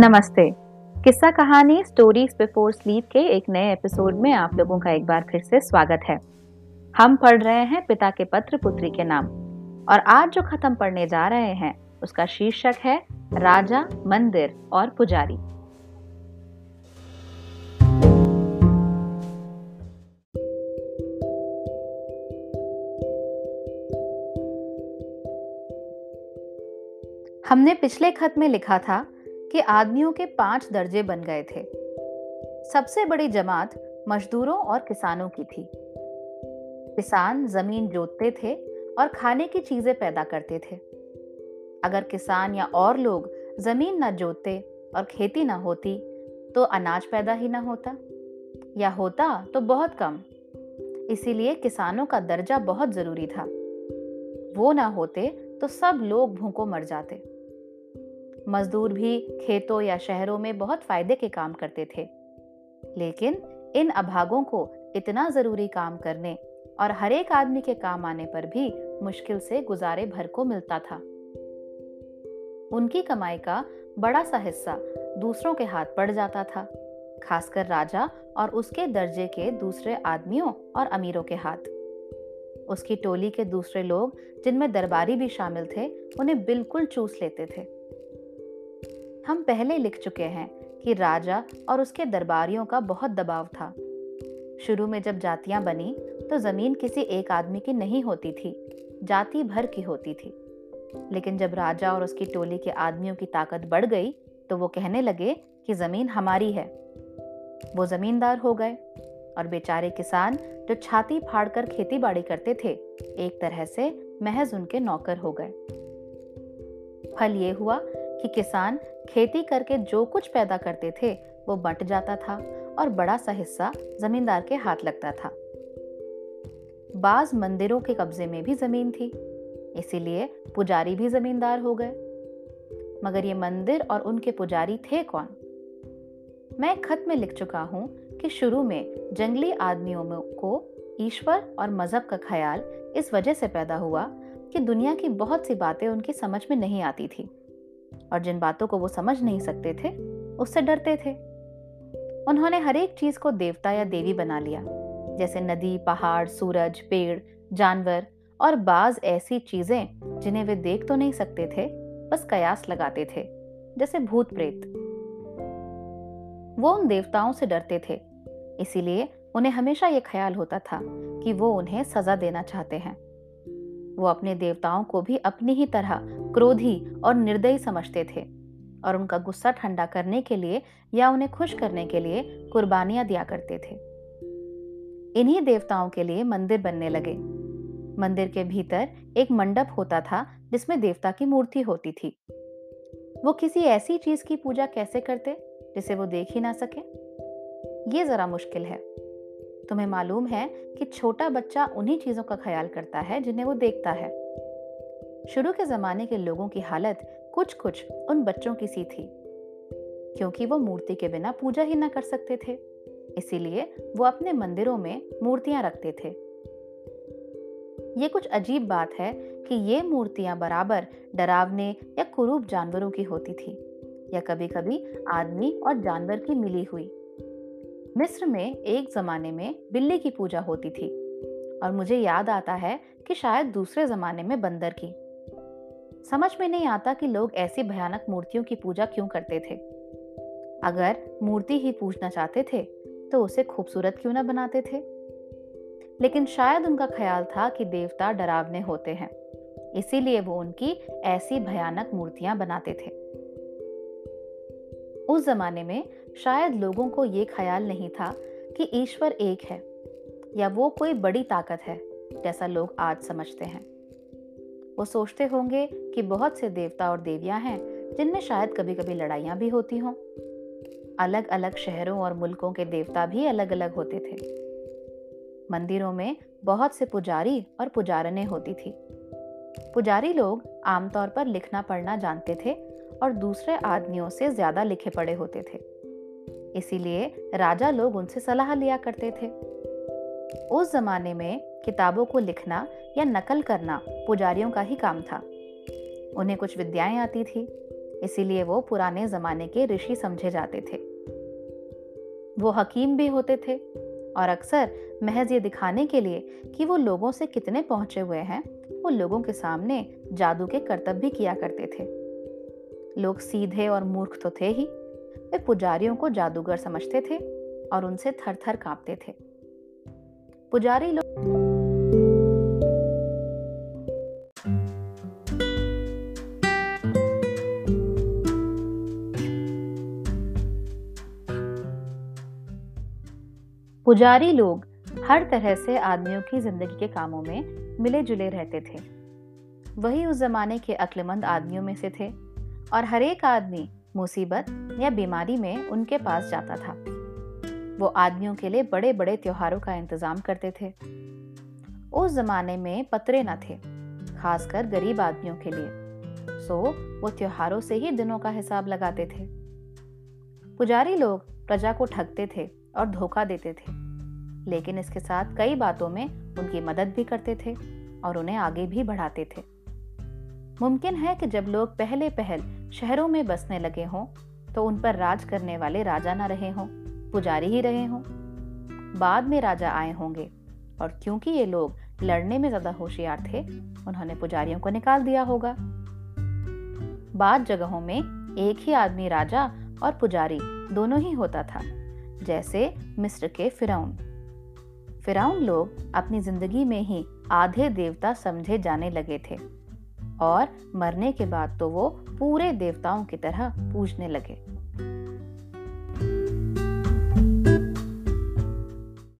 नमस्ते। किस्सा कहानी स्टोरीज बिफोर स्लीप के एक नए एपिसोड में आप लोगों का एक बार फिर से स्वागत है। हम पढ़ रहे हैं पिता के पत्र, पुत्री के नाम। और आज जो खत्म पढ़ने जा रहे हैं, उसका शीर्षक है राजा, मंदिर और पुजारी। हमने पिछले खत में लिखा था कि आदमियों के पाँच दर्जे बन गए थे। सबसे बड़ी जमात मजदूरों और किसानों की थी। किसान ज़मीन जोतते थे और खाने की चीज़ें पैदा करते थे। अगर किसान या और लोग ज़मीन न जोतते और खेती न होती तो अनाज पैदा ही ना होता। या होता तो बहुत कम। इसीलिए किसानों का दर्जा बहुत ज़रूरी था। वो ना होते तो सब लोग भूखों मर जाते। मजदूर भी खेतों या शहरों में बहुत फ़ायदे के काम करते थे। लेकिन इन अभागों को इतना ज़रूरी काम करने और हर एक आदमी के काम आने पर भी मुश्किल से गुजारे भर को मिलता था। उनकी कमाई का बड़ा सा हिस्सा दूसरों के हाथ पड़ जाता था, खासकर राजा और उसके दर्जे के दूसरे आदमियों और अमीरों के हाथ। उसकी टोली के दूसरे लोग जिनमें दरबारी भी शामिल थे, उन्हें बिल्कुल चूस लेते थे। हम पहले लिख चुके हैं कि राजा और उसके दरबारियों का बहुत दबाव था। शुरू में जब जातियाँ बनी तो ज़मीन किसी एक आदमी की नहीं होती थी, जाति भर की होती थी। लेकिन जब राजा और उसकी टोली के आदमियों की ताकत बढ़ गई तो वो कहने लगे कि ज़मीन हमारी है। वो जमींदार हो गए और बेचारे किसान जो छाती फाड़कर खेती बाड़ी करते थे, एक तरह से महज उनके नौकर हो गए। फल ये हुआ कि किसान खेती करके जो कुछ पैदा करते थे, वो बंट जाता था और बड़ा सा हिस्सा जमींदार के हाथ लगता था। बाज मंदिरों के कब्जे में भी ज़मीन थी, इसीलिए पुजारी भी जमींदार हो गए। मगर ये मंदिर और उनके पुजारी थे कौन? मैं खत में लिख चुका हूँ कि शुरू में जंगली आदमियों को ईश्वर और मज़हब का ख्याल इस वजह से पैदा हुआ कि दुनिया की बहुत सी बातें उनकी समझ में नहीं आती थी। और जिन बातों को वो समझ नहीं सकते थे, उससे डरते थे। उन्होंने हर एक चीज़ को देवता या देवी बना लिया, जैसे नदी, पहाड़, सूरज, पेड़, जानवर और बाज ऐसी चीज़ें जिन्हें वे देख तो नहीं सकते थे, बस कयास लगाते थे, जैसे भूत प्रेत। वो उन देवताओं से डरते थे, इसीलिए उन्हें हमेशा ये ख्याल होता था कि वो उन्हें सजा देना चाहते हैं। वो अपने देवताओं को भी अपनी ही तरह क्रोधी और निर्दयी समझते थे और उनका गुस्सा ठंडा करने के लिए या उन्हें खुश करने के लिए कुर्बानियाँ दिया करते थे। इन्हीं देवताओं के लिए मंदिर बनने लगे। मंदिर के भीतर एक मंडप होता था जिसमें देवता की मूर्ति होती थी। वो किसी ऐसी चीज़ की पूजा कैसे करते जिसे वो देख ही ना सके? ये जरा मुश्किल है। तुम्हें मालूम है कि छोटा बच्चा उन्हीं चीज़ों का ख्याल करता है जिन्हें वो देखता है। शुरू के जमाने के लोगों की हालत कुछ कुछ उन बच्चों की सी थी, क्योंकि वो मूर्ति के बिना पूजा ही ना कर सकते थे। इसीलिए वो अपने मंदिरों में मूर्तियाँ रखते थे। ये कुछ अजीब बात है कि ये मूर्तियाँ बराबर डरावने या कुरूप जानवरों की होती थी, या कभी कभी आदमी और जानवर की मिली हुई। मिस्र में एक जमाने में बिल्ली की पूजा होती थी और मुझे याद आता है कि शायद दूसरे जमाने में बंदर की। समझ में नहीं आता कि लोग ऐसी भयानक मूर्तियों की पूजा क्यों करते थे। अगर मूर्ति ही पूजना चाहते थे तो उसे खूबसूरत क्यों ना बनाते थे? लेकिन शायद उनका ख्याल था कि देवता डरावने होते हैं, इसीलिए वो उनकी ऐसी भयानक मूर्तियाँ बनाते थे। उस जमाने में शायद लोगों को ये ख्याल नहीं था कि ईश्वर एक है या वो कोई बड़ी ताकत है जैसा लोग आज समझते हैं। वो सोचते होंगे कि बहुत से देवता और देवियाँ हैं जिनमें शायद कभी कभी लड़ाइयाँ भी होती हों। अलग अलग शहरों और मुल्कों के देवता भी अलग अलग होते थे। मंदिरों में बहुत से पुजारी और पुजारने होती थी। पुजारी लोग आमतौर पर लिखना पढ़ना जानते थे और दूसरे आदमियों से ज़्यादा लिखे पड़े होते थे। इसीलिए राजा लोग उनसे सलाह लिया करते थे। उस जमाने में किताबों को लिखना या नकल करना पुजारियों का ही काम था। उन्हें कुछ विद्याएँ आती थी, इसीलिए वो पुराने जमाने के ऋषि समझे जाते थे। वो हकीम भी होते थे और अक्सर महज ये दिखाने के लिए कि वो लोगों से कितने पहुँचे हुए हैं, वो लोगों के सामने जादू के कर्तव्य भी किया करते थे। लोग सीधे और मूर्ख तो थे ही। वे पुजारियों को जादूगर समझते थे और उनसे थर थर कांपते थे। पुजारी लोग पुजारी लोग हर तरह से आदमियों की ज़िंदगी के कामों में मिले जुले रहते थे। वही उस जमाने के अक्लमंद आदमियों में से थे। और हर एक आदमी मुसीबत या बीमारी में उनके पास जाता था। वो आदमियों के लिए बड़े बड़े त्योहारों का इंतज़ाम करते थे। उस जमाने में पतरे न थे, खासकर गरीब आदमियों के लिए। सो, वो त्योहारों से ही दिनों का हिसाब लगाते थे। पुजारी लोग प्रजा को ठगते थे और धोखा देते थे। लेकिन इसके साथ कई बातों में उनकी मदद भी करते थे और उन्हें आगे भी बढ़ाते थे। मुमकिन है कि जब लोग पहले पहल शहरों में बसने लगे हों तो उन पर राज करने वाले राजा न रहे हों, पुजारी ही रहे हों। बाद में राजा आए होंगे, और क्योंकि ये लोग लड़ने में ज़्यादा होशियार थे, उन्होंने पुजारियों को निकाल दिया होगा। बाद जगहों में एक ही आदमी राजा और पुजारी दोनों ही होता था, जैसे मिस्र के फिराउन फिराउन लोग अपनी ज़िंदगी में ही आधे देवता समझे जाने लगे थे। और मरने के बाद तो वो पूरे देवताओं की तरह पूजने लगे।